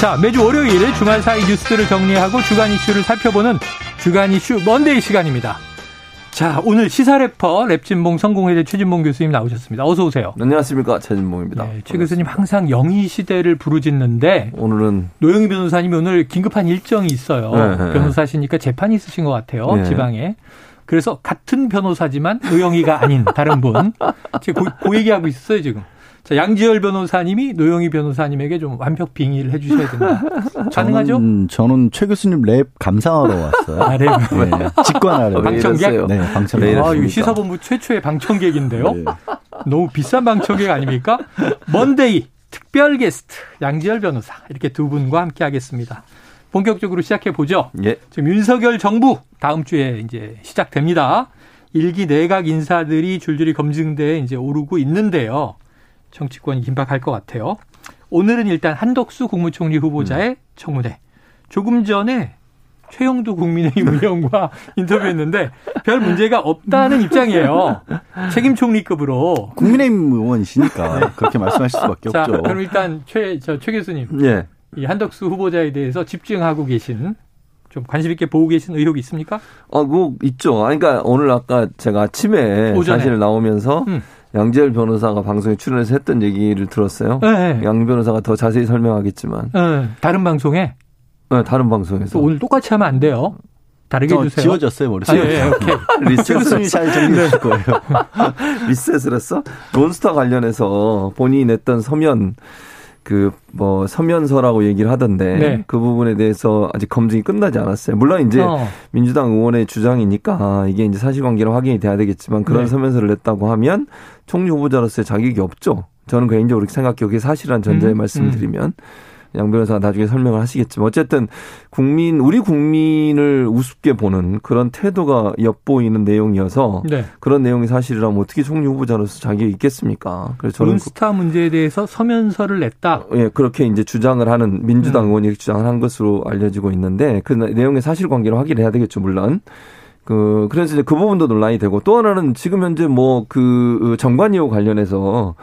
자, 매주 월요일 주말 사이 뉴스들을 정리하고 주간 이슈를 살펴보는 주간 이슈 먼데이 시간입니다. 자, 오늘 시사 래퍼 랩진봉 성공회대 최진봉 교수님 나오셨습니다. 어서 오세요. 안녕하십니까. 최진봉입니다. 네, 최 교수님 항상 영희 시대를 부르짖는데 오늘은 노영희 변호사님이 오늘 긴급한 일정이 있어요. 네, 네. 변호사시니까 재판이 있으신 것 같아요. 네. 지방에. 그래서 같은 변호사지만 노영희가 아닌 다른 분. 지금 그, 그 얘기하고 있었어요, 지금. 자, 양지열 변호사님이 노영희 변호사님에게 좀 완벽 빙의를 해 주셔야 된다. 가능하죠? 저는, 저는 최 교수님 랩 감상하러 왔어요. 아, 랩. 네, 직관하러. 방청객? 네, 방청객. 아, 시사본부 최초의 방청객인데요. 네. 너무 비싼 방청객 아닙니까? Monday 특별 게스트 양지열 변호사 이렇게 두 분과 함께 하겠습니다. 본격적으로 시작해 보죠. 예. 지금 윤석열 정부 다음 주에 이제 시작됩니다. 일기 내각 인사들이 줄줄이 검증돼 이제 오르고 있는데요. 정치권이 긴박할 것 같아요. 오늘은 일단 한덕수 국무총리 후보자의 음. 청문회. 조금 전에 최영두 국민의힘 의원과 인터뷰했는데 별 문제가 없다는 입장이에요. 책임 총리급으로. 국민의힘 의원이시니까 네. 그렇게 말씀하실 수밖에 자, 없죠. 그럼 일단 최, 저, 최 교수님. 예. 이 한덕수 후보자에 대해서 집중하고 계신 좀 관심 있게 보고 계신 의혹이 있습니까? 어, 뭐 있죠. 그러니까 오늘 아까 제가 아침에 오전에. 사실 나오면서 음. 양재열 변호사가 방송에 출연해서 했던 얘기를 들었어요. 네. 양 변호사가 더 자세히 설명하겠지만. 네. 다른 방송에? 네, 다른 방송에서. 오늘 똑같이 하면 안 돼요. 다르게 해주세요. 지워졌어요, 머릿속에. 아, 예, 예 오케이. 리셋을 잘 정리해 줄 거예요. 리셋을 했어? 론스타 관련해서 본인이 냈던 서면 그 뭐 서면서라고 얘기를 하던데 네. 그 부분에 대해서 아직 검증이 끝나지 않았어요. 물론 이제 어. 민주당 의원의 주장이니까 이게 이제 사실관계로 확인이 돼야 되겠지만 그런 네. 서면서를 냈다고 하면 총리 후보자로서의 자격이 없죠. 저는 개인적으로 그렇게 생각해요. 그게 사실한 전제의 음, 말씀을 음. 드리면. 양 변호사가 나중에 설명을 하시겠지만 어쨌든 국민 우리 국민을 우습게 보는 그런 태도가 엿보이는 내용이어서 네. 그런 내용이 사실이라면 어떻게 총리 후보자로서 자격이 있겠습니까? 그래서 저는 론스타 문제에 대해서 서면서를 냈다. 예, 그렇게 이제 주장을 하는 민주당 음. 의원이 주장을 한 것으로 알려지고 있는데 그 내용의 사실관계를 확인해야 되겠죠, 물론. 그 그래서 이제 그 부분도 논란이 되고 또 하나는 지금 현재 뭐 그 전관예우 관련해서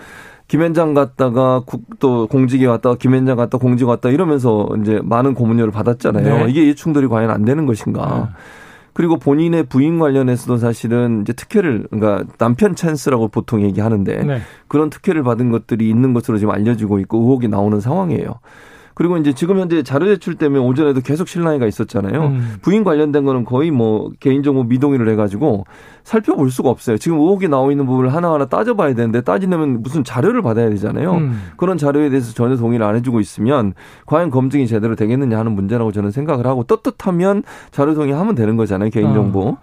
김앤장 갔다가 국, 또 공직에 왔다가 김앤장 갔다 공직 왔다 이러면서 이제 많은 고문료를 받았잖아요. 네. 이게 이 충돌이 과연 안 되는 것인가. 네. 그리고 본인의 부인 관련해서도 사실은 이제 특혜를 그러니까 남편 찬스라고 보통 얘기하는데 네. 그런 특혜를 받은 것들이 있는 것으로 지금 알려지고 있고 의혹이 나오는 상황이에요. 그리고 이제 지금 현재 자료 제출 때문에 오전에도 계속 실랑이가 있었잖아요. 음. 부인 관련된 거는 거의 뭐 개인정보 미동의를 해가지고 살펴볼 수가 없어요. 지금 의혹이 나오 있는 부분을 하나하나 따져봐야 되는데 따지려면 무슨 자료를 받아야 되잖아요. 음. 그런 자료에 대해서 전혀 동의를 안 해주고 있으면 과연 검증이 제대로 되겠느냐 하는 문제라고 저는 생각을 하고 떳떳하면 자료 동의하면 되는 거잖아요. 개인정보. 어.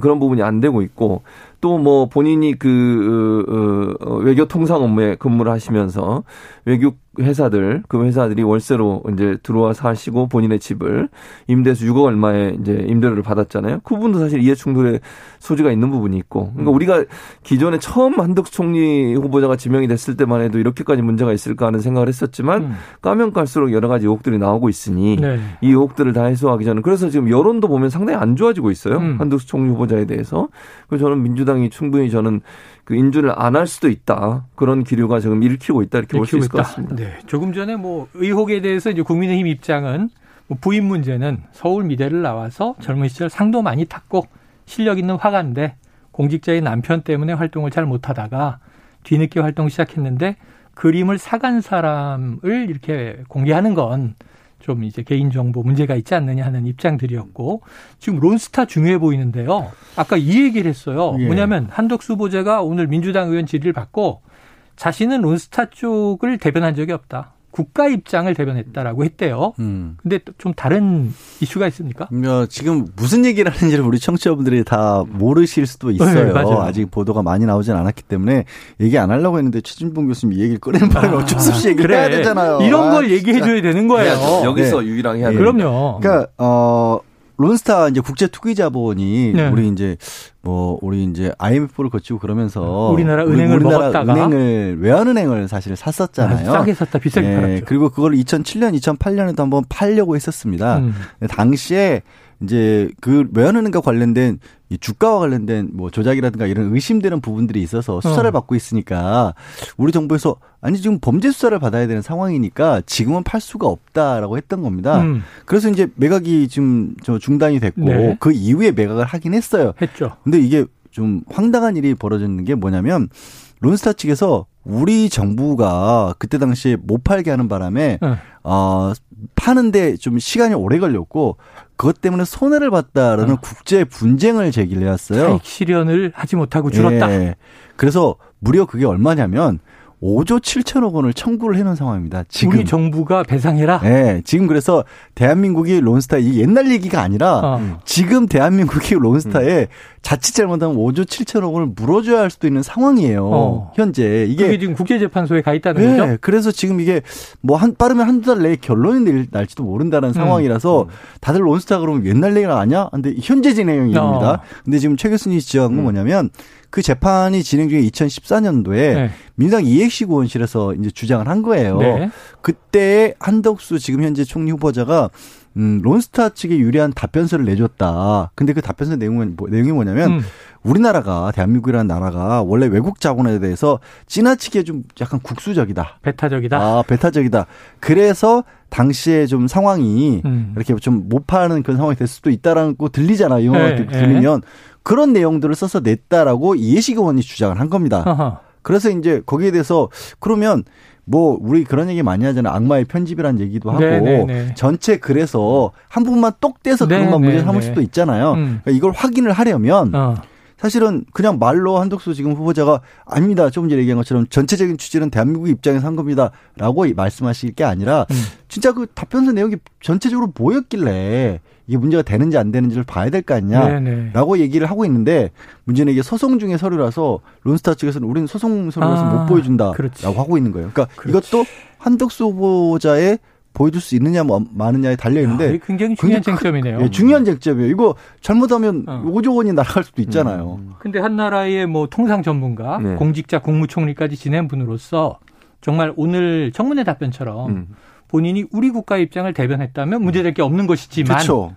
그런 부분이 안 되고 있고 또뭐 본인이 그 어, 어, 외교 통상 업무에 근무를 하시면서 외국 회사들 그 회사들이 월세로 이제 들어와서 하시고 본인의 집을 임대수 6억 얼마에 이제 임대료를 받았잖아요. 그 부분도 사실 이해 충돌의 소지가 있는 부분이 있고. 그러니까 음. 우리가 기존에 처음 한덕수 총리 후보자가 지명이 됐을 때만 해도 이렇게까지 문제가 있을까 하는 생각을 했었지만 음. 까면 갈수록 여러 가지 의혹들이 나오고 있으니 네. 이 의혹들을 다 해소하기 전에 그래서 지금 여론도 보면 상당히 안 좋아지고 있어요. 음. 한덕수 총리 후보자에 대해서. 그래서 저는 민주당이 충분히 저는 그 인준을 안 할 수도 있다. 그런 기류가 지금 일으키고 있다. 이렇게 볼 수 있을 것 같습니다. 네. 조금 전에 뭐 의혹에 대해서 이제 국민의힘 입장은 뭐 부인 문제는 서울 미대를 나와서 젊은 시절 상도 많이 탔고 실력 있는 화가인데 공직자의 남편 때문에 활동을 잘 못하다가 뒤늦게 활동 시작했는데 그림을 사간 사람을 이렇게 공개하는 건 좀 이제 개인정보 문제가 있지 않느냐 하는 입장들이었고 지금 론스타 중요해 보이는데요. 아까 이 얘기를 했어요. 예. 뭐냐면 한덕수 후보자가 오늘 민주당 의원 질의를 받고 자신은 론스타 쪽을 대변한 적이 없다. 국가 입장을 대변했다라고 했대요. 음. 근데 좀 다른 이슈가 있습니까? 어, 지금 무슨 얘기를 하는지를 우리 청취자분들이 다 모르실 수도 있어요. 네. 아직 보도가 많이 나오진 않았기 때문에 얘기 안 하려고 했는데 최진봉 교수님 이 얘기를 꺼내는 바람에 어쩔 수 없이 얘기를 해야 되잖아요. 이런 아, 걸 얘기해줘야 되는 거예요. 해야죠. 여기서 네. 유일하게 해야 예. 돼요. 그럼요. 그러니까 어 론스타 이제 국제 투기 자본이 네. 우리 이제 뭐 우리 이제 IMF를 거치고 그러면서 우리나라 우리- 은행을 우리나라 먹었다가 은행을 외환은행을 사실 샀었잖아요. 싸게 샀다 비싸게 예, 팔았죠. 그리고 그걸 2007년, 2008년에도 한번 팔려고 했었습니다. 음. 당시에 이제 그 외환은행과 관련된 이 주가와 관련된 뭐 조작이라든가 이런 의심되는 부분들이 있어서 수사를 어. 받고 있으니까 우리 정부에서 아니 지금 범죄 수사를 받아야 되는 상황이니까 지금은 팔 수가 없다라고 했던 겁니다. 음, 그래서 이제 매각이 지금 저 중단이 됐고 네. 그 이후에 매각을 하긴 했어요. 했죠. 근데 이게 좀 황당한 일이 벌어졌는 게 뭐냐면 론스타 측에서 우리 정부가 그때 당시에 못 팔게 하는 바람에 어. 어 파는데 좀 시간이 오래 걸렸고 그것 때문에 손해를 봤다라는 어. 국제 분쟁을 제기를 해왔어요. 실현을 하지 못하고 줄었다. 예. 그래서 무려 그게 얼마냐면 5조 7천억 원을 청구를 해놓은 상황입니다. 지금. 우리 정부가 배상해라. 예, 지금 그래서 대한민국이 론스타 이 옛날 얘기가 아니라 어. 지금 대한민국이 론스타에 자칫 잘못하면 5조 7천억 원을 물어줘야 할 수도 있는 상황이에요. 어. 현재 이게 지금 국제재판소에 가 있다는 네, 거죠. 그래서 지금 이게 뭐 한 빠르면 한두 달 내에 결론이 낼- 날지도 모른다는 상황이라서 다들 론스타 그러면 옛날 얘기가 아니야? 근데 현재 진행 얘기입니다. 어. 근데 지금 최 교수님이 지적한 건 뭐냐면 그 재판이 진행 중에 2014년도에 네. 민주당 이해식 의원실에서 이제 주장을 한 거예요. 네. 그때 한덕수 지금 현재 총리 후보자가 음, 론스타 측에 유리한 답변서를 내줬다. 근데 그 답변서 내용은 뭐, 내용이 뭐냐면 음. 우리나라가 대한민국이라는 나라가 원래 외국 자본에 대해서 지나치게 좀 약간 국수적이다. 배타적이다. 아, 배타적이다. 그래서 당시에 좀 상황이 음. 이렇게 좀 못 파는 그런 상황이 될 수도 있다라는 거 들리잖아요. 네, 거 들리면 그런 내용들을 써서 냈다라고 이해식 의원이 주장을 한 겁니다. 그래서 이제 거기에 대해서 그러면 뭐 우리 그런 얘기 많이 하잖아요. 악마의 편집이라는 얘기도 하고 네, 네, 네. 전체 글에서 한 부분만 똑 떼서 네, 그것만 문제 네, 삼을 네. 수도 있잖아요. 음. 그러니까 이걸 확인을 하려면 어. 사실은 그냥 말로 한덕수 지금 후보자가 아닙니다. 조금 전에 얘기한 것처럼 전체적인 취지는 대한민국 입장에서 한 겁니다 라고 말씀하실 게 아니라 음. 진짜 그 답변서 내용이 전체적으로 뭐였길래 이게 문제가 되는지 안 되는지를 봐야 될 거 아니냐. 네네. 라고 얘기를 하고 있는데 문제는 이게 소송 중에 서류라서 론스타 측에서는 우리는 소송 서류라서 아, 못 보여준다라고 그렇지. 하고 있는 거예요. 그러니까 그렇지. 이것도 한덕수 후보자의 보여줄 수 있느냐 뭐 마느냐에 달려 야, 있는데 이게 굉장히 중요한 굉장히 크- 쟁점이네요. 예, 중요한 쟁점이에요. 이거 잘못하면 어. 5조 원이 날아갈 수도 있잖아요. 근데 한 나라의 뭐 통상 전문가, 네. 공직자, 국무총리까지 지낸 분으로서 정말 오늘 청문회 답변처럼 음. 본인이 우리 국가 입장을 대변했다면 문제될 게 없는 것이지만 그렇죠.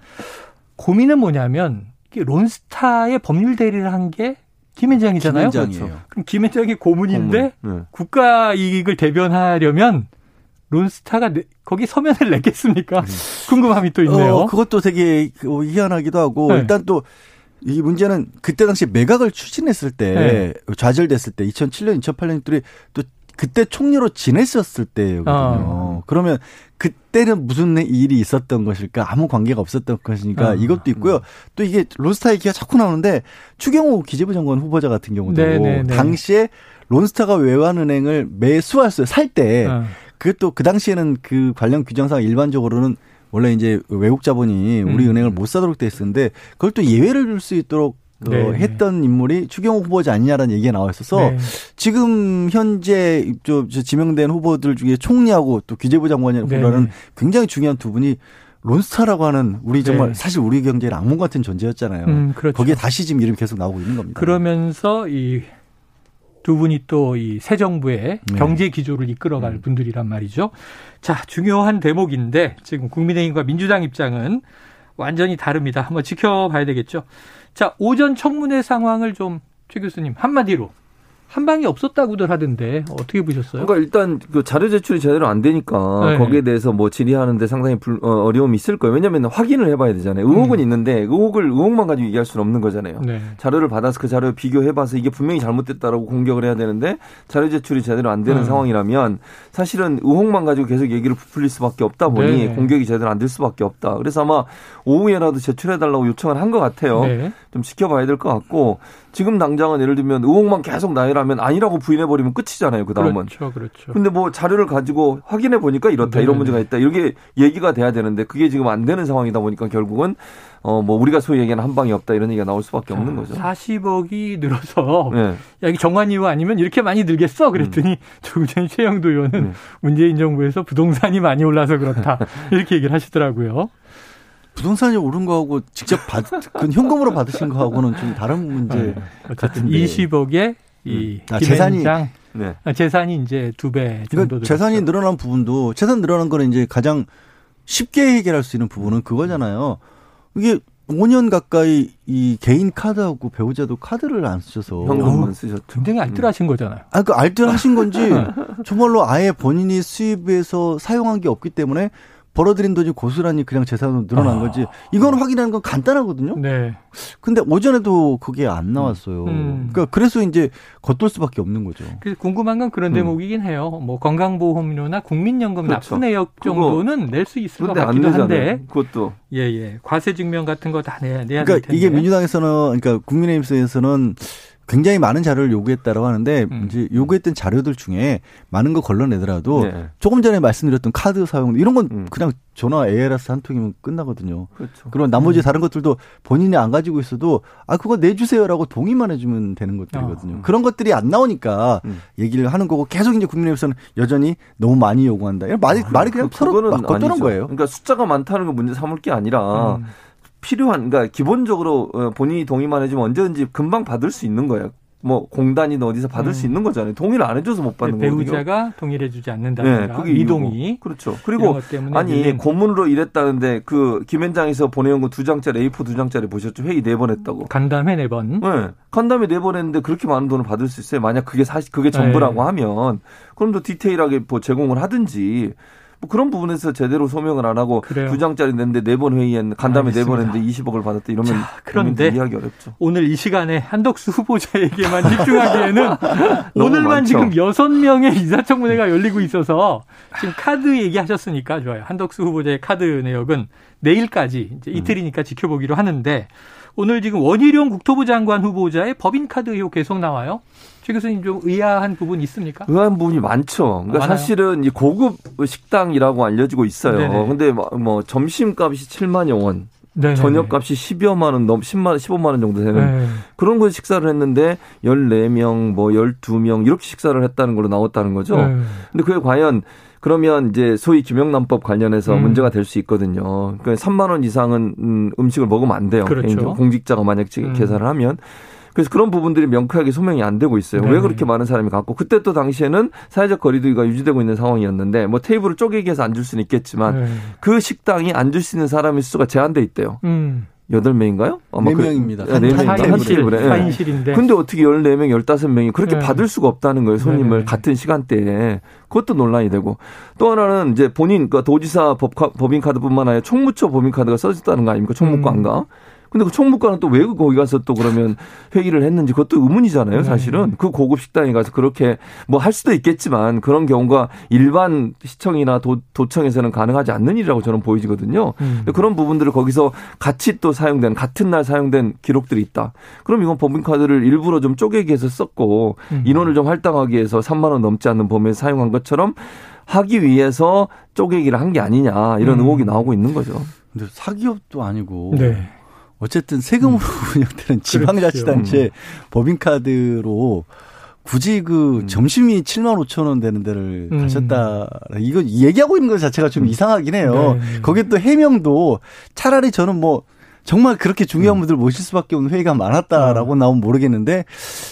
고민은 뭐냐면 론스타의 법률 대리를 한 게 김현장이잖아요. 김현장이에요. 그럼 김현장이 고문인데 네. 국가 이익을 대변하려면 론스타가 내- 거기 서면을 냈겠습니까? 궁금함이 또 있네요. 어, 그것도 되게 그 희한하기도 하고 네. 일단 또 이 문제는 그때 당시 매각을 추진했을 때 네. 좌절됐을 때 2007년 2008년들이 또 그때 총리로 지냈었을 때거든요. 어. 그러면 그때는 무슨 일이 있었던 것일까? 아무 관계가 없었던 것이니까 어. 이것도 있고요. 또 이게 론스타 얘기가 자꾸 나오는데 추경호 기재부 장관 후보자 같은 경우도 네, 네, 네. 당시에 론스타가 외환은행을 매수했어요. 살 때 어. 그것도 그 당시에는 그 관련 규정상 일반적으로는 원래 이제 외국 자본이 우리 음. 은행을 못 사도록 돼 있었는데 그걸 또 예외를 줄 수 있도록 어, 네. 했던 인물이 추경호 후보자 아니냐라는 얘기가 나와 있어서 네. 지금 현재 저, 저 지명된 후보들 중에 총리하고 또 기재부 장관이라는 네. 굉장히 중요한 두 분이 론스타라고 하는 우리 정말 네. 사실 우리 경제의 악몽 같은 존재였잖아요. 음, 그렇죠. 거기에 다시 지금 이름이 계속 나오고 있는 겁니다. 그러면서 이 두 분이 또 이 새 정부의 네. 경제 기조를 이끌어갈 분들이란 말이죠. 자, 중요한 대목인데 지금 국민의힘과 민주당 입장은 완전히 다릅니다. 한번 지켜봐야 되겠죠. 자, 오전 청문회 상황을 좀 최 교수님 한마디로 한 방이 없었다고들 하던데 어떻게 보셨어요? 그러니까 일단 그 자료 제출이 제대로 안 되니까 네. 거기에 대해서 뭐 질의하는데 상당히 불, 어, 어려움이 있을 거예요. 왜냐하면 확인을 해봐야 되잖아요. 의혹은 음. 있는데 의혹을 의혹만 가지고 얘기할 수는 없는 거잖아요. 네. 자료를 받아서 그 자료 비교해봐서 이게 분명히 잘못됐다라고 공격을 해야 되는데 자료 제출이 제대로 안 되는 음. 상황이라면 사실은 의혹만 가지고 계속 얘기를 부풀릴 수밖에 없다 보니 네네. 공격이 제대로 안 될 수밖에 없다. 그래서 아마 오후에라도 제출해달라고 요청을 한 것 같아요. 네. 좀 지켜봐야 될 것 같고 지금 당장은 예를 들면 의혹만 계속 나열하면 아니라고 부인해 버리면 끝이잖아요. 그 다음은. 그렇죠, 그렇죠. 근데 뭐 자료를 가지고 확인해 보니까 이렇다 네네. 이런 문제가 있다 이렇게 얘기가 돼야 되는데 그게 지금 안 되는 상황이다 보니까 결국은 어 뭐 우리가 소위 얘기하는 한 방이 없다 이런 얘기가 나올 수밖에 없는 거죠. 40억이 늘어서 네. 야, 이게 정관이유 아니면 이렇게 많이 늘겠어? 그랬더니 조금 전에 최영도 의원은 음. 문재인 정부에서 부동산이 많이 올라서 그렇다. 이렇게 얘기를 하시더라고요. 부동산이 오른 거하고 직접 받, 그 현금으로 받으신 거하고는 좀 다른 문제. 네. 어쨌든 같은데. 20억에 이 아, 재산이- 김현장 네. 아, 재산이 이제 두 배 정도 그러니까 재산이. 늘어난 부분도 재산 늘어난 거는 이제 가장 쉽게 해결할 수 있는 부분은 그거잖아요. 이게 5년 가까이 이 개인 카드하고 배우자도 카드를 안 쓰셔서 현금만 쓰셨죠. 굉장히 알뜰하신 거잖아요. 아, 그 알뜰하신 건지 정말로 아예 본인이 수입에서 사용한 게 없기 때문에 벌어들인 돈이 고스란히 그냥 재산으로 늘어난 아. 거지. 이건 확인하는 건 간단하거든요. 네. 근데 오전에도 그게 안 나왔어요. 음. 그러니까 그래서 이제 겉돌 수밖에 없는 거죠. 그래서 궁금한 건 그런 음. 대목이긴 해요. 뭐 건강보험료나 국민연금 그렇죠. 납부 내역 정도는 낼 수 있을 것안 같기도 되잖아요. 한데, 그것도 예, 예. 과세 증명 같은 거 다 내야, 내야 될 그러니까. 이게 민주당에서는 그러니까 국민의힘에서는 굉장히 많은 자료를 요구했다라고 하는데 음. 이제 요구했던 자료들 중에 많은 거 걸러내더라도 네. 조금 전에 말씀드렸던 카드 사용 이런 건 음. 그냥 전화 ARS 한 통이면 끝나거든요. 그렇죠. 그럼 나머지 음. 다른 것들도 본인이 안 가지고 있어도 아 그거 내주세요라고 동의만 해주면 되는 것들이거든요. 아. 그런 것들이 안 나오니까 음. 얘기를 하는 거고 계속 이제 국민의힘에서는 여전히 너무 많이 요구한다. 말이 말이 그냥 그- 서로 막 아니죠. 거예요. 그러니까 숫자가 많다는 거 문제 삼을 게 아니라 음. 필요한 그러니까 기본적으로 어, 본인이 동의만 해주면 언제든지 금방 받을 수 있는 거예요. 뭐 공단이나 어디서 받을 음. 수 있는 거잖아요. 동의를 안 해줘서 못 받는 거거든요. 배우자가 동의를 해주지 네, 않는다든가 그게 이유고. 그렇죠. 그리고 아니 고문으로 일했다는데 그 김현장에서 보내온 거 두 장짜리 A4 두 장짜리 보셨죠? 회의 네 번 했다고. 간담회 네 번. 네. 간담회 네 번 했는데 그렇게 많은 돈을 받을 수 있어요. 만약 그게 사실 그게 전부라고 네. 하면 그럼 더 디테일하게 뭐 제공을 하든지 뭐 그런 부분에서 제대로 소명을 안 하고 그래요. 두 장짜리 냈는데 네 번 회의했는데 간담회 네 번. 했는데 20억을 받았다 이러면 자, 그런데 이해하기 어렵죠. 오늘 이 시간에 한덕수 후보자에게만 집중하기에는 오늘만 많죠. 지금 여섯 명의 인사청문회가 열리고 있어서 지금 카드 얘기하셨으니까 좋아요. 한덕수 후보자의 카드 내역은 내일까지 이제 이틀이니까 지켜보기로 하는데 오늘 지금 원희룡 국토부 장관 후보자의 법인카드 의혹 계속 나와요. 최 교수님 좀 의아한 부분 있습니까? 의아한 부분이 많죠. 그러니까 많아요? 사실은 이 고급 식당이라고 알려지고 있어요. 네네. 근데 뭐, 뭐 점심값이 7만여 원, 네. 저녁값이 10여만 원, 넘 10만 원, 15만 원 정도 되는 네. 그런 곳에 식사를 했는데 14명, 뭐 12명 이렇게 식사를 했다는 걸로 나왔다는 거죠. 네. 근데 그게 과연 그러면 이제 소위 김영란법 관련해서 음. 문제가 될 수 있거든요. 그러니까 3만 원 이상은 음, 음식을 먹으면 안 돼요. 그렇죠. 공직자가 만약 음. 계산을 하면. 그래서 그런 부분들이 명쾌하게 소명이 안 되고 있어요. 네. 왜 그렇게 많은 사람이 갖고 그때 또 당시에는 사회적 거리두기가 유지되고 있는 상황이었는데 뭐 테이블을 쪼개기 해서 앉을 수는 있겠지만 네. 그 식당이 앉을 수 있는 사람의 수가 제한돼 있대요. 음. 여덟 명인가요? 네 명입니다. 네 명인가? 한 사인실, 테이블에. 예. 사인실인데. 근데 어떻게 14명, 15명이 그렇게 네. 받을 수가 없다는 거예요. 손님을 네네. 같은 시간대에. 그것도 논란이 되고. 또 하나는 이제 본인, 그 도지사 법, 법인카드뿐만 아니라 총무처 법인카드가 써졌다는 거 아닙니까? 총무과인가? 음. 근데 그 총무과는 또 왜 거기 가서 또 그러면 회의를 했는지 그것도 의문이잖아요, 네. 사실은. 그 고급 식당에 가서 그렇게 뭐 할 수도 있겠지만 그런 경우가 일반 시청이나 도, 도청에서는 가능하지 않는 일이라고 저는 보이지거든요. 음. 그런 부분들을 거기서 같이 또 사용된 같은 날 사용된 기록들이 있다. 그럼 이건 법인카드를 일부러 좀 쪼개기 해서 썼고 음. 인원을 좀 할당하기 위해서 3만 원 넘지 않는 범위에 사용한 것처럼 하기 위해서 쪼개기를 한 게 아니냐 이런 음. 의혹이 나오고 있는 거죠. 근데 사기업도 아니고 네. 어쨌든 세금으로 운영되는 지방자치단체 법인카드로 굳이 그 음. 점심이 7만 5천 원 되는 데를 음. 가셨다. 이거 얘기하고 있는 것 자체가 좀 이상하긴 해요. 네. 거기에 또 해명도 차라리 저는 뭐 정말 그렇게 중요한 음. 분들 모실 수밖에 없는 회의가 많았다라고 나오면 모르겠는데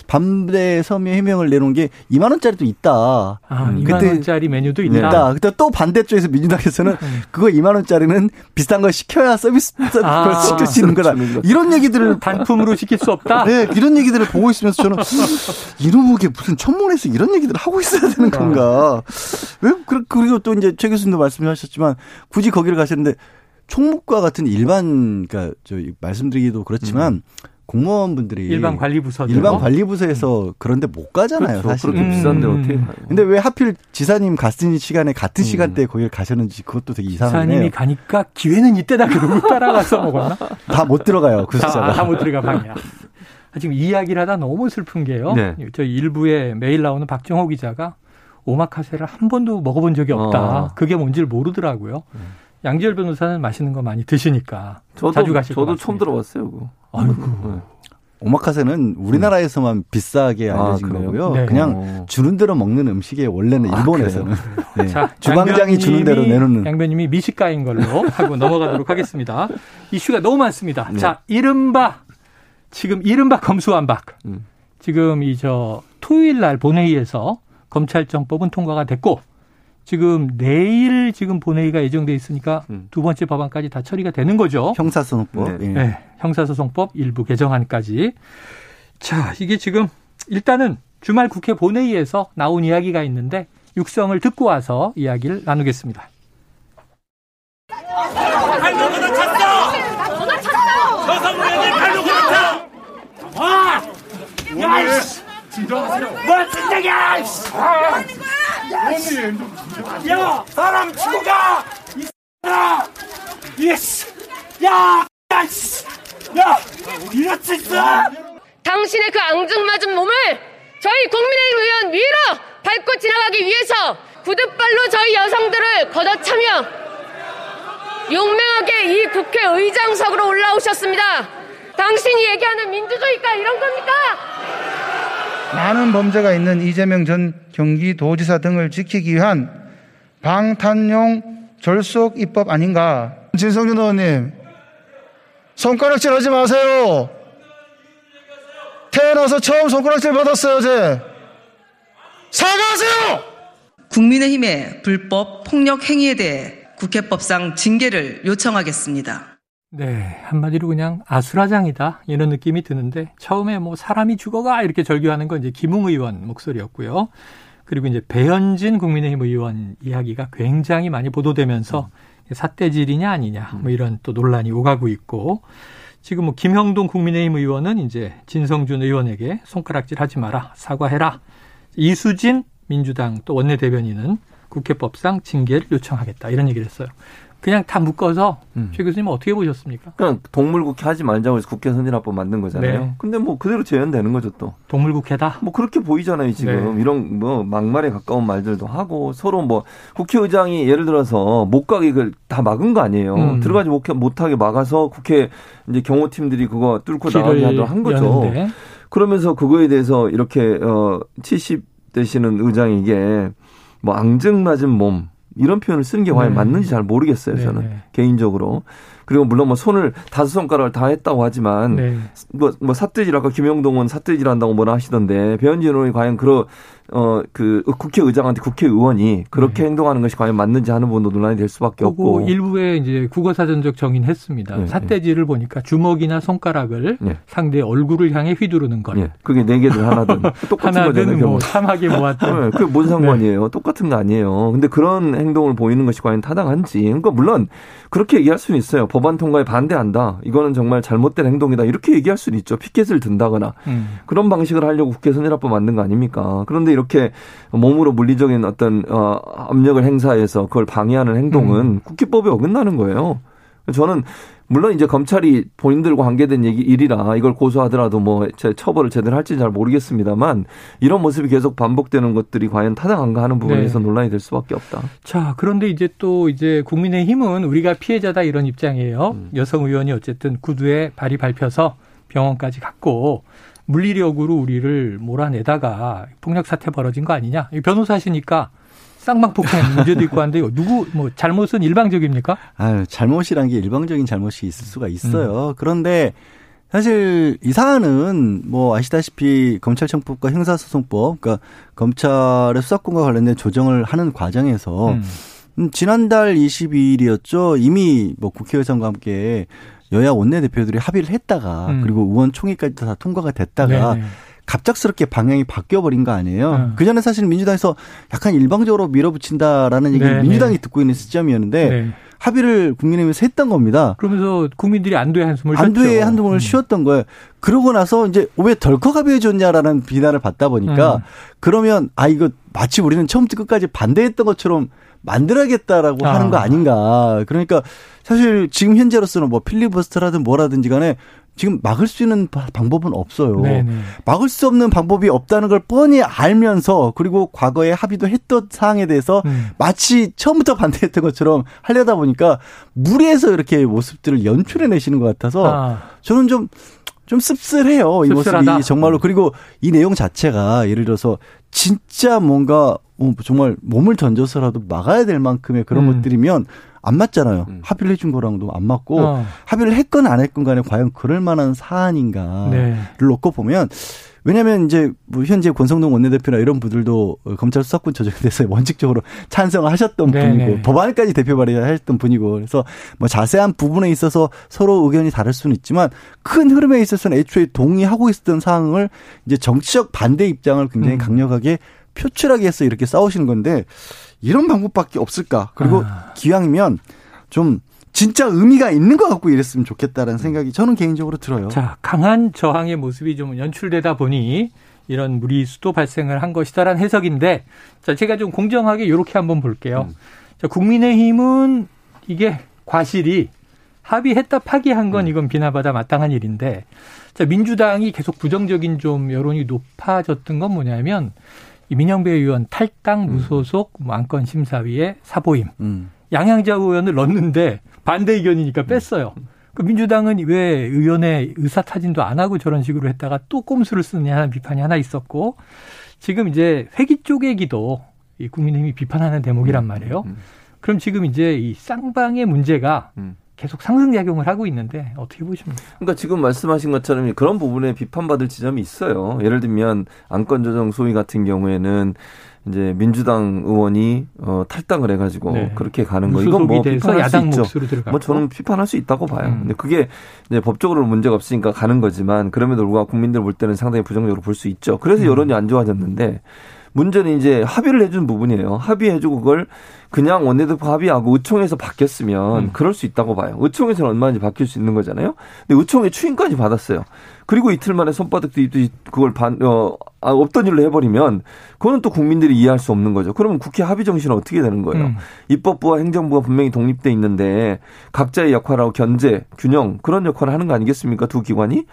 밤새 섬유 해명을 내놓은 게 2만 원짜리도 있다. 아, 음, 2만 그때- 원짜리 메뉴도 있다. 있다. 그때 또 반대쪽에서 민주당에서는 음. 그거 2만 원짜리는 비싼 걸 시켜야 서비스 아. 걸 시킬 수 있는 거다. 이런 얘기들을 단품으로 시킬 수 없다. 네, 이런 얘기들을 보고 있으면서 저는 이놈에게 무슨 천문에서 이런 얘기들을 하고 있어야 되는 건가? 왜 그- 그리고 또 이제 최 교수님도 말씀하셨지만 굳이 거기를 가셨는데 총무과 같은 일반 그러니까 저 말씀드리기도 그렇지만 공무원분들이 일반 관리부서 일반 관리부서에서 그런데 못 가잖아요, 그렇죠. 사실. 그렇게 음. 비싼데 어떻게 가요? 근데 왜 하필 지사님 갔은 시간에 같은 음. 시간대에 거기를 가셨는지 그것도 되게 이상하네요. 사님이 가니까 기회는 이때다 그러고 따라가서 먹었나? 다 못 들어가요, 그 숫자가. 다못 들어가 방이야. 지금 이야기를 하다 너무 슬픈 게요. 네. 저 일부에 매일 나오는 박정호 기자가 오마카세를 한 번도 먹어본 적이 없다. 어. 그게 뭔지를 모르더라고요. 음. 양지열 변호사는 맛있는 거 많이 드시니까 저도, 자주 가실 저도 처음 들어봤어요. 그거. 아이고. 네. 오마카세는 우리나라에서만 음. 비싸게 아, 알려진 아, 거고요. 네. 그냥 어. 주는 대로 먹는 음식이 원래는 아, 일본에서는 네. 자, 주방장이 주는 대로 내놓는. 양변님이 미식가인 걸로 하고 넘어가도록 하겠습니다. 이슈가 너무 많습니다. 네. 자, 이른바 지금 이른바 검수완박. 음. 지금 이 저 토요일 날 본회의에서 검찰정법은 통과가 됐고 지금 내일 지금 본회의가 예정돼 있으니까 음. 두 번째 법안까지 다 처리가 되는 거죠. 형사소송법. 네. 네. 형사소송법 일부 개정안까지. 자, 이게 지금 일단은 주말 국회 본회의에서 나온 이야기가 있는데 육성을 듣고 와서 이야기를 나누겠습니다. 와! 야, 이씨! 진정하세요. 뭐 진정이야! 야, 사람 치고 가! 이 사람! 예스! 야! 야! 야! 이렇지 있어! 당신의 그 앙증맞은 몸을 저희 국민의힘 의원 위로 밟고 지나가기 위해서 구둣발로 저희 여성들을 걷어차며 용맹하게 이 국회의장석으로 올라오셨습니다. 당신이 얘기하는 민주주의가 이런 겁니까? 많은 범죄가 있는 이재명 전 경기도지사 등을 지키기 위한 방탄용 절속 입법 아닌가. 진성준 의원님, 손가락질 하지 마세요. 태어나서 처음 손가락질 받았어요, 제. 사과하세요! 국민의힘의 불법 폭력 행위에 대해 국회법상 징계를 요청하겠습니다. 네, 한마디로 그냥 아수라장이다 이런 느낌이 드는데 처음에 뭐 사람이 죽어가 이렇게 절규하는 건 이제 김웅 의원 목소리였고요. 그리고 이제 배현진 국민의힘 의원 이야기가 굉장히 많이 보도되면서 음. 사태질이냐 아니냐 뭐 이런 또 논란이 오가고 있고 지금 뭐 김형동 국민의힘 의원은 이제 진성준 의원에게 손가락질 하지 마라 사과해라 이수진 민주당 또 원내대변인은 국회법상 징계를 요청하겠다 이런 얘기를 했어요. 그냥 다 묶어서 음. 최 교수님 어떻게 보셨습니까? 그냥 동물국회 하지 말자고 해서 국회 선진화법 만든 거잖아요. 네. 근데 뭐 그대로 재현되는 거죠 또. 동물국회다? 뭐 그렇게 보이잖아요 지금 네. 이런 뭐 막말에 가까운 말들도 하고 서로 뭐 국회의장이 예를 들어서 못 가게 다 막은 거 아니에요. 음. 들어가지 못하게 막아서 국회 이제 경호팀들이 그거 뚫고 나가게 하도록 한 거죠. 여는데. 그러면서 그거에 대해서 이렇게 어70 되시는 의장에게 뭐 앙증맞은 몸 이런 표현을 쓰는 게 과연 네. 맞는지 잘 모르겠어요, 네, 저는. 네. 개인적으로. 그리고 물론 뭐 손을 다섯 손가락을 다 했다고 하지만 네. 뭐, 뭐 삿대질 아까 김영동은 삿대질 한다고 뭐라 하시던데 배현진 의원이 과연 그런 어, 그 국회의장한테 국회의원이 그렇게 네. 행동하는 것이 과연 맞는지 하는 부분도 논란이 될 수밖에 없고. 일부에 이제 국어사전적 정의했습니다. 네, 삿대질을 네. 보니까 주먹이나 손가락을 네. 상대의 얼굴을 향해 휘두르는 것. 네. 그게 네 개든 하나든 똑같은 하나든. 뭐 사막에 모았던. 네, 그게 뭔 상관이에요? 똑같은 거 아니에요. 근데 그런 행동을 보이는 것이 과연 타당한지. 그러니까 물론 그렇게 얘기할 수는 있어요. 법안 통과에 반대한다. 이거는 정말 잘못된 행동이다. 이렇게 얘기할 수는 있죠. 피켓을 든다거나 음. 그런 방식을 하려고 국회 선진화법 만든 거 아닙니까? 그런데 이렇게 몸으로 물리적인 어떤 어 압력을 행사해서 그걸 방해하는 행동은 음. 국회법에 어긋나는 거예요. 저는 물론 이제 검찰이 본인들과 관계된 얘기 일이라 이걸 고소하더라도 뭐 처벌을 제대로 할지 잘 모르겠습니다만 이런 모습이 계속 반복되는 것들이 과연 타당한가 하는 부분에서 네. 논란이 될 수밖에 없다. 자, 그런데 이제 또 이제 국민의힘은 우리가 피해자다 이런 입장이에요. 음. 여성 의원이 어쨌든 구두에 발이 밟혀서 병원까지 갔고 물리력으로 우리를 몰아내다가 폭력 사태 벌어진 거 아니냐? 변호사시니까 쌍방폭행 문제도 있고 한데 누구 뭐 잘못은 일방적입니까? 아 잘못이란 게 일방적인 잘못이 있을 수가 있어요. 음. 그런데 사실 이 사안은 뭐 아시다시피 검찰청법과 형사소송법, 그러니까 검찰의 수사권과 관련된 조정을 하는 과정에서 음. 음 지난달 22일이었죠. 이미 뭐 국회의장과 함께 여야 원내대표들이 합의를 했다가 음. 그리고 의원 총회까지 다 통과가 됐다가 네네. 갑작스럽게 방향이 바뀌어 버린 거 아니에요. 음. 그 전에 사실 민주당에서 약간 일방적으로 밀어붙인다라는 얘기를 네, 민주당이 네. 듣고 있는 시점이었는데 네. 합의를 국민의힘에서 했던 겁니다. 그러면서 국민들이 안도의 한숨을 안도의. 한숨을 음. 쉬었던 거예요. 그러고 나서 이제 왜 덜컥 합의해 줬냐라는 비난을 받다 보니까 음. 그러면 아 이거 마치 우리는 처음부터 끝까지 반대했던 것처럼 만들어야겠다라고 아. 하는 거 아닌가. 그러니까 사실 지금 현재로서는 뭐 필리버스터라든 뭐라든지 간에 지금 막을 수 있는 방법은 없어요. 네네. 막을 수 없는 방법이 없다는 걸 뻔히 알면서 그리고 과거에 합의도 했던 사항에 대해서 음. 마치 처음부터 반대했던 것처럼 하려다 보니까 무리해서 이렇게 모습들을 연출해 내시는 것 같아서 아, 저는 좀, 좀 씁쓸해요. 이 씁쓸하다. 모습이 정말로. 그리고 이 내용 자체가 예를 들어서 진짜 뭔가 어, 정말 몸을 던져서라도 막아야 될 만큼의 그런 음. 것들이면 안 맞잖아요. 음. 합의를 해준 거랑도 안 맞고 어, 합의를 했건 안 했건 간에 과연 그럴 만한 사안인가를 네. 놓고 보면 왜냐하면 이제 뭐 현재 권성동 원내대표나 이런 분들도 검찰 수사권 조정에 대해서 원칙적으로 찬성하셨던 네네. 분이고 법안까지 대표 발의하셨던 분이고 그래서 뭐 자세한 부분에 있어서 서로 의견이 다를 수는 있지만 큰 흐름에 있어서는 애초에 동의하고 있었던 사항을 이제 정치적 반대 입장을 굉장히 음. 강력하게 표출하기 위해서 이렇게 싸우시는 건데 이런 방법밖에 없을까? 그리고 아. 기왕이면 좀 진짜 의미가 있는 것 같고 이랬으면 좋겠다라는 생각이 저는 개인적으로 들어요. 자, 강한 저항의 모습이 좀 연출되다 보니 이런 무리수도 발생을 한 것이다라는 해석인데, 자, 제가 좀 공정하게 이렇게 한번 볼게요. 음. 자, 국민의힘은 이게 과실이 합의했다 파기한 건 이건 비난받아 마땅한 일인데, 자, 민주당이 계속 부정적인 좀 여론이 높아졌던 건 뭐냐면, 이 민영배 의원 탈당 무소속 뭐 안건 심사위에 사보임. 음. 양양자 의원을 넣었는데 반대 의견이니까 뺐어요. 그 민주당은 왜 의원의 의사 타진도 안 하고 저런 식으로 했다가 또 꼼수를 쓰느냐 하는 비판이 하나 있었고 지금 이제 회기 쪼개기도 이 국민의힘이 비판하는 대목이란 말이에요. 음. 그럼 지금 이제 이 쌍방의 문제가 음. 계속 상승작용을 하고 있는데 어떻게 보십니까? 그러니까 지금 말씀하신 것처럼 그런 부분에 비판받을 지점이 있어요. 예를 들면 안건 조정 소위 같은 경우에는 이제 민주당 의원이 어, 탈당을 해가지고 네. 그렇게 가는 거 이건 뭐 비판할 수 야당 있죠. 몫으로 들어가고 뭐 저는 비판할 수 있다고 봐요. 음. 근데 그게 이제 법적으로 문제가 없으니까 가는 거지만 그럼에도 불구하고 국민들 볼 때는 상당히 부정적으로 볼 수 있죠. 그래서 음. 여론이 안 좋아졌는데 문제는 이제 합의를 해준 부분이에요. 합의해주고 그걸 그냥 원내대표 합의하고 의총에서 바뀌었으면 음. 그럴 수 있다고 봐요. 의총에서는 얼마든지 바뀔 수 있는 거잖아요. 근데 의총에 추인까지 받았어요. 그리고 이틀 만에 손바닥 뒤집듯이 그걸 반, 어, 아, 없던 일로 해버리면 그거는 또 국민들이 이해할 수 없는 거죠. 그러면 국회 합의 정신은 어떻게 되는 거예요? 음. 입법부와 행정부가 분명히 독립돼 있는데 각자의 역할하고 견제, 균형 그런 역할을 하는 거 아니겠습니까? 두 기관이?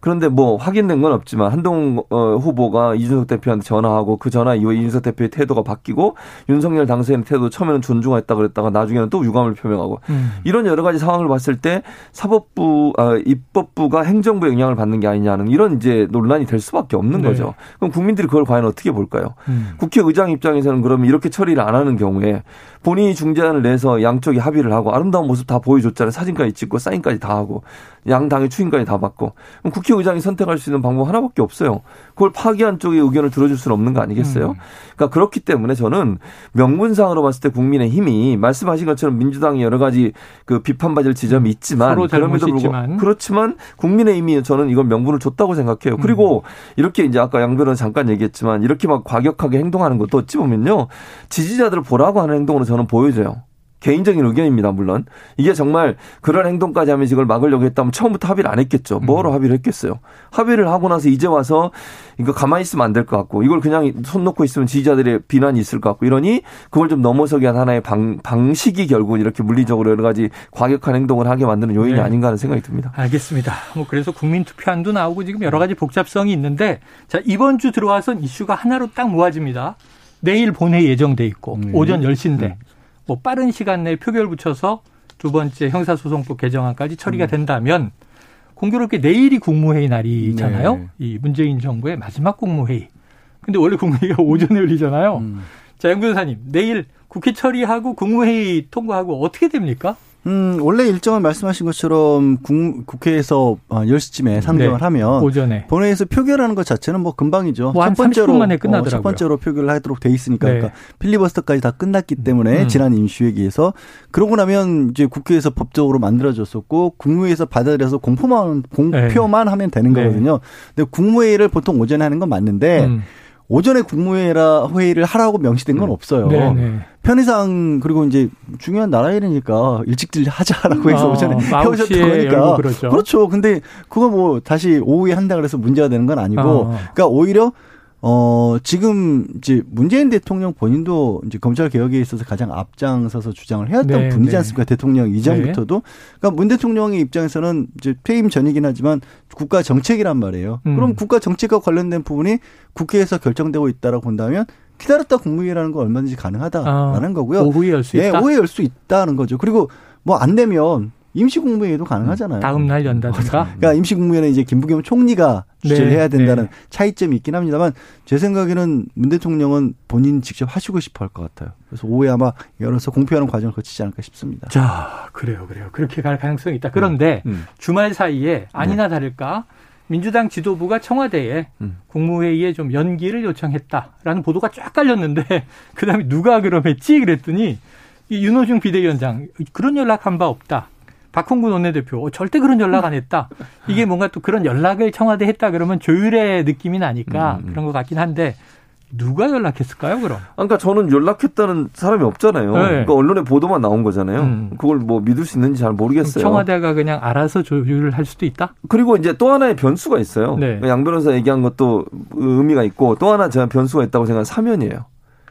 그런데 뭐 확인된 건 없지만 한동 어, 후보가 이준석 대표한테 전화하고 그 전화 이후에 이준석 대표의 태도가 바뀌고 윤석열 당선인 태도 처음에는 존중했다 그랬다가 나중에는 또 유감을 표명하고 음. 이런 여러 가지 상황을 봤을 때 사법부, 아, 입법부가 행정부 영향을 받는 게 아니냐는 이런 이제 논란이 될 수밖에 없는 네. 거죠. 그럼 국민들이 그걸 과연 어떻게 볼까요? 음. 국회의장 입장에서는 그러면 이렇게 처리를 안 하는 경우에 본인이 중재안을 내서 양쪽이 합의를 하고 아름다운 모습 다 보여줬잖아요. 사진까지 찍고 사인까지 다 하고 양 당의 추인까지 다 받고 그럼 국회 의장이 선택할 수 있는 방법 하나밖에 없어요. 그걸 파기한 쪽의 의견을 들어줄 수는 없는 거 아니겠어요? 음. 그러니까 그렇기 때문에 저는 명분상으로 봤을 때 국민의 힘이 말씀하신 것처럼 민주당이 여러 가지 그 비판받을 지점이 있지만 서로 그럼에도 불구하고. 그렇지만 국민의 힘이 저는 이건 명분을 줬다고 생각해요. 음. 그리고 이렇게 이제 아까 양 변호사 잠깐 얘기했지만 이렇게 막 과격하게 행동하는 것도 어찌 보면요 지지자들을 보라고 하는 행동으로 저는 보여져요. 개인적인 의견입니다, 물론. 이게 정말 그런 행동까지 하면서 이걸 막으려고 했다면 처음부터 합의를 안 했겠죠. 음. 뭐로 합의를 했겠어요. 합의를 하고 나서 이제 와서 이거 가만히 있으면 안 될 것 같고 이걸 그냥 손 놓고 있으면 지지자들의 비난이 있을 것 같고 이러니 그걸 좀 넘어서기 위한 하나의 방, 방식이 결국은 이렇게 물리적으로 여러 가지 과격한 행동을 하게 만드는 요인이 네. 아닌가 하는 생각이 듭니다. 알겠습니다. 뭐 그래서 국민 투표안도 나오고 지금 여러 가지 복잡성이 있는데 자 이번 주 들어와선 이슈가 하나로 딱 모아집니다. 내일 본회의 예정돼 있고 네. 오전 10시인데 음. 뭐 빠른 시간 내에 표결 붙여서 두 번째 형사소송법 개정안까지 처리가 된다면 공교롭게 내일이 국무회의 날이잖아요. 네. 이 문재인 정부의 마지막 국무회의. 근데 원래 국무회의가 오전에 열리잖아요. 음. 자, 양 변호사님, 내일 국회 처리하고 국무회의 통과하고 어떻게 됩니까? 음, 원래 일정은 말씀하신 것처럼 국, 국회에서 어, 10시쯤에 상정을 네. 하면 오전에. 본회의에서 표결하는 것 자체는 뭐 금방이죠. 뭐한 첫 번째로 30분 만에 어, 끝나더라고요. 첫 번째로 표결을 하도록 돼 있으니까 네. 그러니까 필리버스터까지 다 끝났기 때문에 음. 지난 임시회기에서 그러고 나면 이제 국회에서 법적으로 만들어졌었고 국무회의에서 받아들여서 공포만 공표만 하면 되는 네. 거거든요. 근데 국무회의를 보통 오전에 하는 건 맞는데 음. 오전에 국무회의라 회의를 하라고 명시된 건 없어요. 네, 네. 편의상 그리고 이제 중요한 나라 일이니까 일찍들 하자라고 해서 어, 오전에 9시에 해오셨던 열고 거니까 그러죠. 그렇죠. 근데 그거 뭐 다시 오후에 한다 그래서 문제가 되는 건 아니고 어. 그러니까 오히려 어, 지금 이제 문재인 대통령 본인도 이제 검찰 개혁에 있어서 가장 앞장서서 주장을 해왔던 네, 분이지 네. 않습니까? 대통령 이전부터도. 그러니까 문 대통령의 입장에서는 이제 퇴임 전이긴 하지만 국가 정책이란 말이에요. 음. 그럼 국가 정책과 관련된 부분이 국회에서 결정되고 있다라고 본다면 기다렸다 국무회의라는 건 얼마든지 가능하다라는 아, 거고요. 오후에 열수 예, 있다. 오해 열수 있다는 거죠. 그리고 뭐 안 되면 임시국무회의도 가능하잖아요. 다음 날 연다든가. 그러니까 임시국무회는 이제 김부겸 총리가 주재를 네, 해야 된다는 네. 차이점이 있긴 합니다만 제 생각에는 문 대통령은 본인 직접 하시고 싶어 할 것 같아요. 그래서 오후에 아마 열어서 공표하는 과정을 거치지 않을까 싶습니다. 자, 그래요, 그래요. 그렇게 갈 가능성이 있다. 그런데 음. 주말 사이에 아니나 다를까 민주당 지도부가 청와대에 음. 국무회의에 좀 연기를 요청했다라는 보도가 쫙 깔렸는데 그다음에 누가 그럼 했지 그랬더니 이 윤호중 비대위원장 그런 연락 한 바 없다. 박홍근 원내대표 어, 절대 그런 연락 안 했다. 이게 뭔가 또 그런 연락을 청와대 했다 그러면 조율의 느낌이 나니까 음. 그런 것 같긴 한데 누가 연락했을까요 그럼? 그러니까 저는 연락했다는 사람이 없잖아요. 네. 그러니까 언론에 보도만 나온 거잖아요. 음. 그걸 뭐 믿을 수 있는지 잘 모르겠어요. 청와대가 그냥 알아서 조율을 할 수도 있다. 그리고 이제 또 하나의 변수가 있어요. 네. 양 변호사 얘기한 것도 의미가 있고 또 하나 제가 변수가 있다고 생각하는 사면이에요.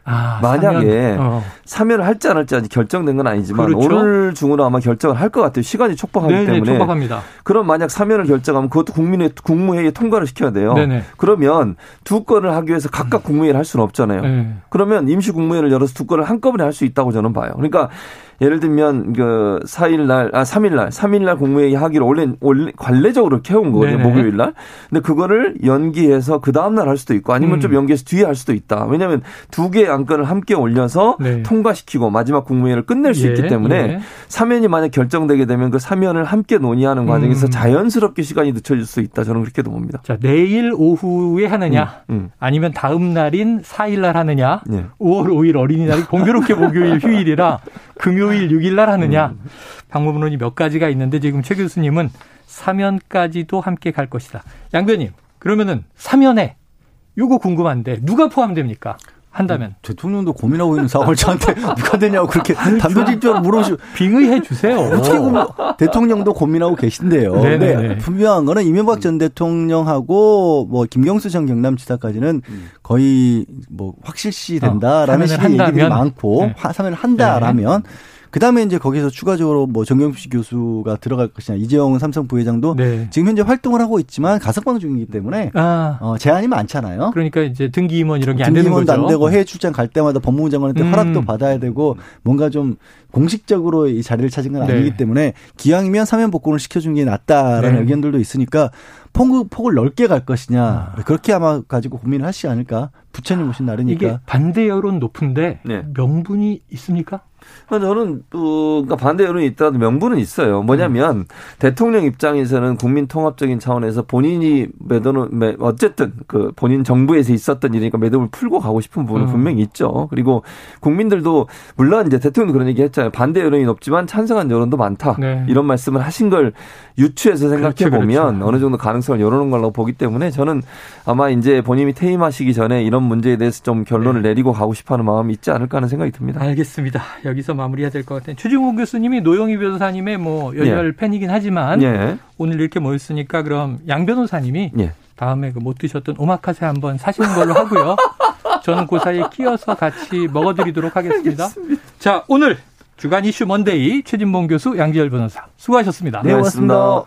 아, 만약에 사면. 어. 사면을 할지 안 할지 아직 결정된 건 아니지만 그렇죠. 오늘 중으로 아마 결정을 할 것 같아요. 시간이 촉박하기 네네, 때문에. 촉박합니다. 그럼 만약 사면을 결정하면 그것도 국민의 국무회의에 통과를 시켜야 돼요. 네네. 그러면 두 건을 하기 위해서 각각 국무회의를 할 수는 없잖아요. 네. 그러면 임시 국무회의를 열어서 두 건을 한꺼번에 할 수 있다고 저는 봐요. 그러니까 예를 들면 그 4일 날, 아 3일 날, 3일 날 국무회의 하기로 원래 원래 관례적으로 해온 거거든요. 네네. 목요일 날. 근데 그거를 연기해서 그 다음 날 할 수도 있고 아니면 음. 좀 연기해서 뒤에 할 수도 있다. 왜냐하면 두 개의 안건을 함께 올려서 네. 통과시키고 마지막 국무회의를 끝낼 수 예, 있기 때문에 예. 사면이 만약 결정되게 되면 그 사면을 함께 논의하는 과정에서 음. 자연스럽게 시간이 늦춰질 수 있다. 저는 그렇게도 봅니다. 자, 내일 오후에 하느냐, 음, 아니면 다음 날인 4일 날 하느냐, 음. 예. 5월 5일 어린이날이 공교롭게 목요일 휴일이라 금요일 6일 날 하느냐. 음. 방법론이 몇 가지가 있는데 지금 최 교수님은 사면까지도 함께 갈 것이다. 양 변님, 그러면은 사면에 요거 궁금한데 누가 포함됩니까? 한다면 대통령도 고민하고 있는 상황을 저한테 누가 되냐고 그렇게 단도직입적으로 물어보시고 빙의해 주세요. 어떻게 보면 대통령도 고민하고 계신데요. 네네네. 근데 분명한 거는 이명박 전 대통령하고 뭐 김경수 전 경남지사까지는 거의 뭐 확실시 된다라는 어, 식의 얘기들이? 많고 네. 하- 사면을 한다라면 그 다음에 이제 거기서 추가적으로 뭐 정경식 교수가 들어갈 것이냐 이재용 삼성 부회장도 네. 지금 현재 활동을 하고 있지만 가석방 중이기 때문에 아, 어, 제한이 많잖아요. 그러니까 이제 등기 임원 이런 게 안 되는 거죠. 안 되고 해외 출장 갈 때마다 법무부 장관한테 음. 허락도 받아야 되고 뭔가 좀 공식적으로 이 자리를 찾은 건 네. 아니기 때문에 기왕이면 사면 복권을 시켜준 게 낫다라는 네. 의견들도 있으니까 폭을, 폭을 넓게 갈 것이냐 아. 그렇게 아마 가지고 고민을 하시지 않을까 부처님 오신 날이니까 이게 반대 여론 높은데 네. 명분이 있습니까? 저는 또 그러니까 반대 여론이 있더라도 명분은 있어요. 뭐냐면 대통령 입장에서는 국민 통합적인 차원에서 본인이 매도는 매- 어쨌든 그 본인 정부에서 있었던 일이니까 매듭을 풀고 가고 싶은 부분은 음. 분명히 있죠. 그리고 국민들도 물론 이제 대통령도 그런 얘기 했잖아요. 반대 여론이 높지만 찬성한 여론도 많다. 네. 이런 말씀을 하신 걸 유추해서 생각해 그렇죠, 보면 그렇죠. 어느 정도 가능성 을 열어놓은 걸로 보기 때문에 저는 아마 이제 본인이 퇴임하시기 전에 이런 문제에 대해서 좀 결론을 네. 내리고 가고 싶어하는 마음이 있지 않을까 하는 생각이 듭니다. 알겠습니다. 여기서 마무리해야 될 것 같아요. 최중호 교수님이 노영희 변호사님의 뭐 열혈 팬이긴 하지만 예. 오늘 이렇게 모였으니까 그럼 양 변호사님이 예. 다음에 그 못 드셨던 오마카세 한번 사시는 걸로 하고요. 저는 그 사이에 끼어서 같이 먹어드리도록 하겠습니다. 자, 오늘 주간 이슈 먼데이 최진봉 교수, 양지열 변호사 수고하셨습니다. 네, 고맙습니다.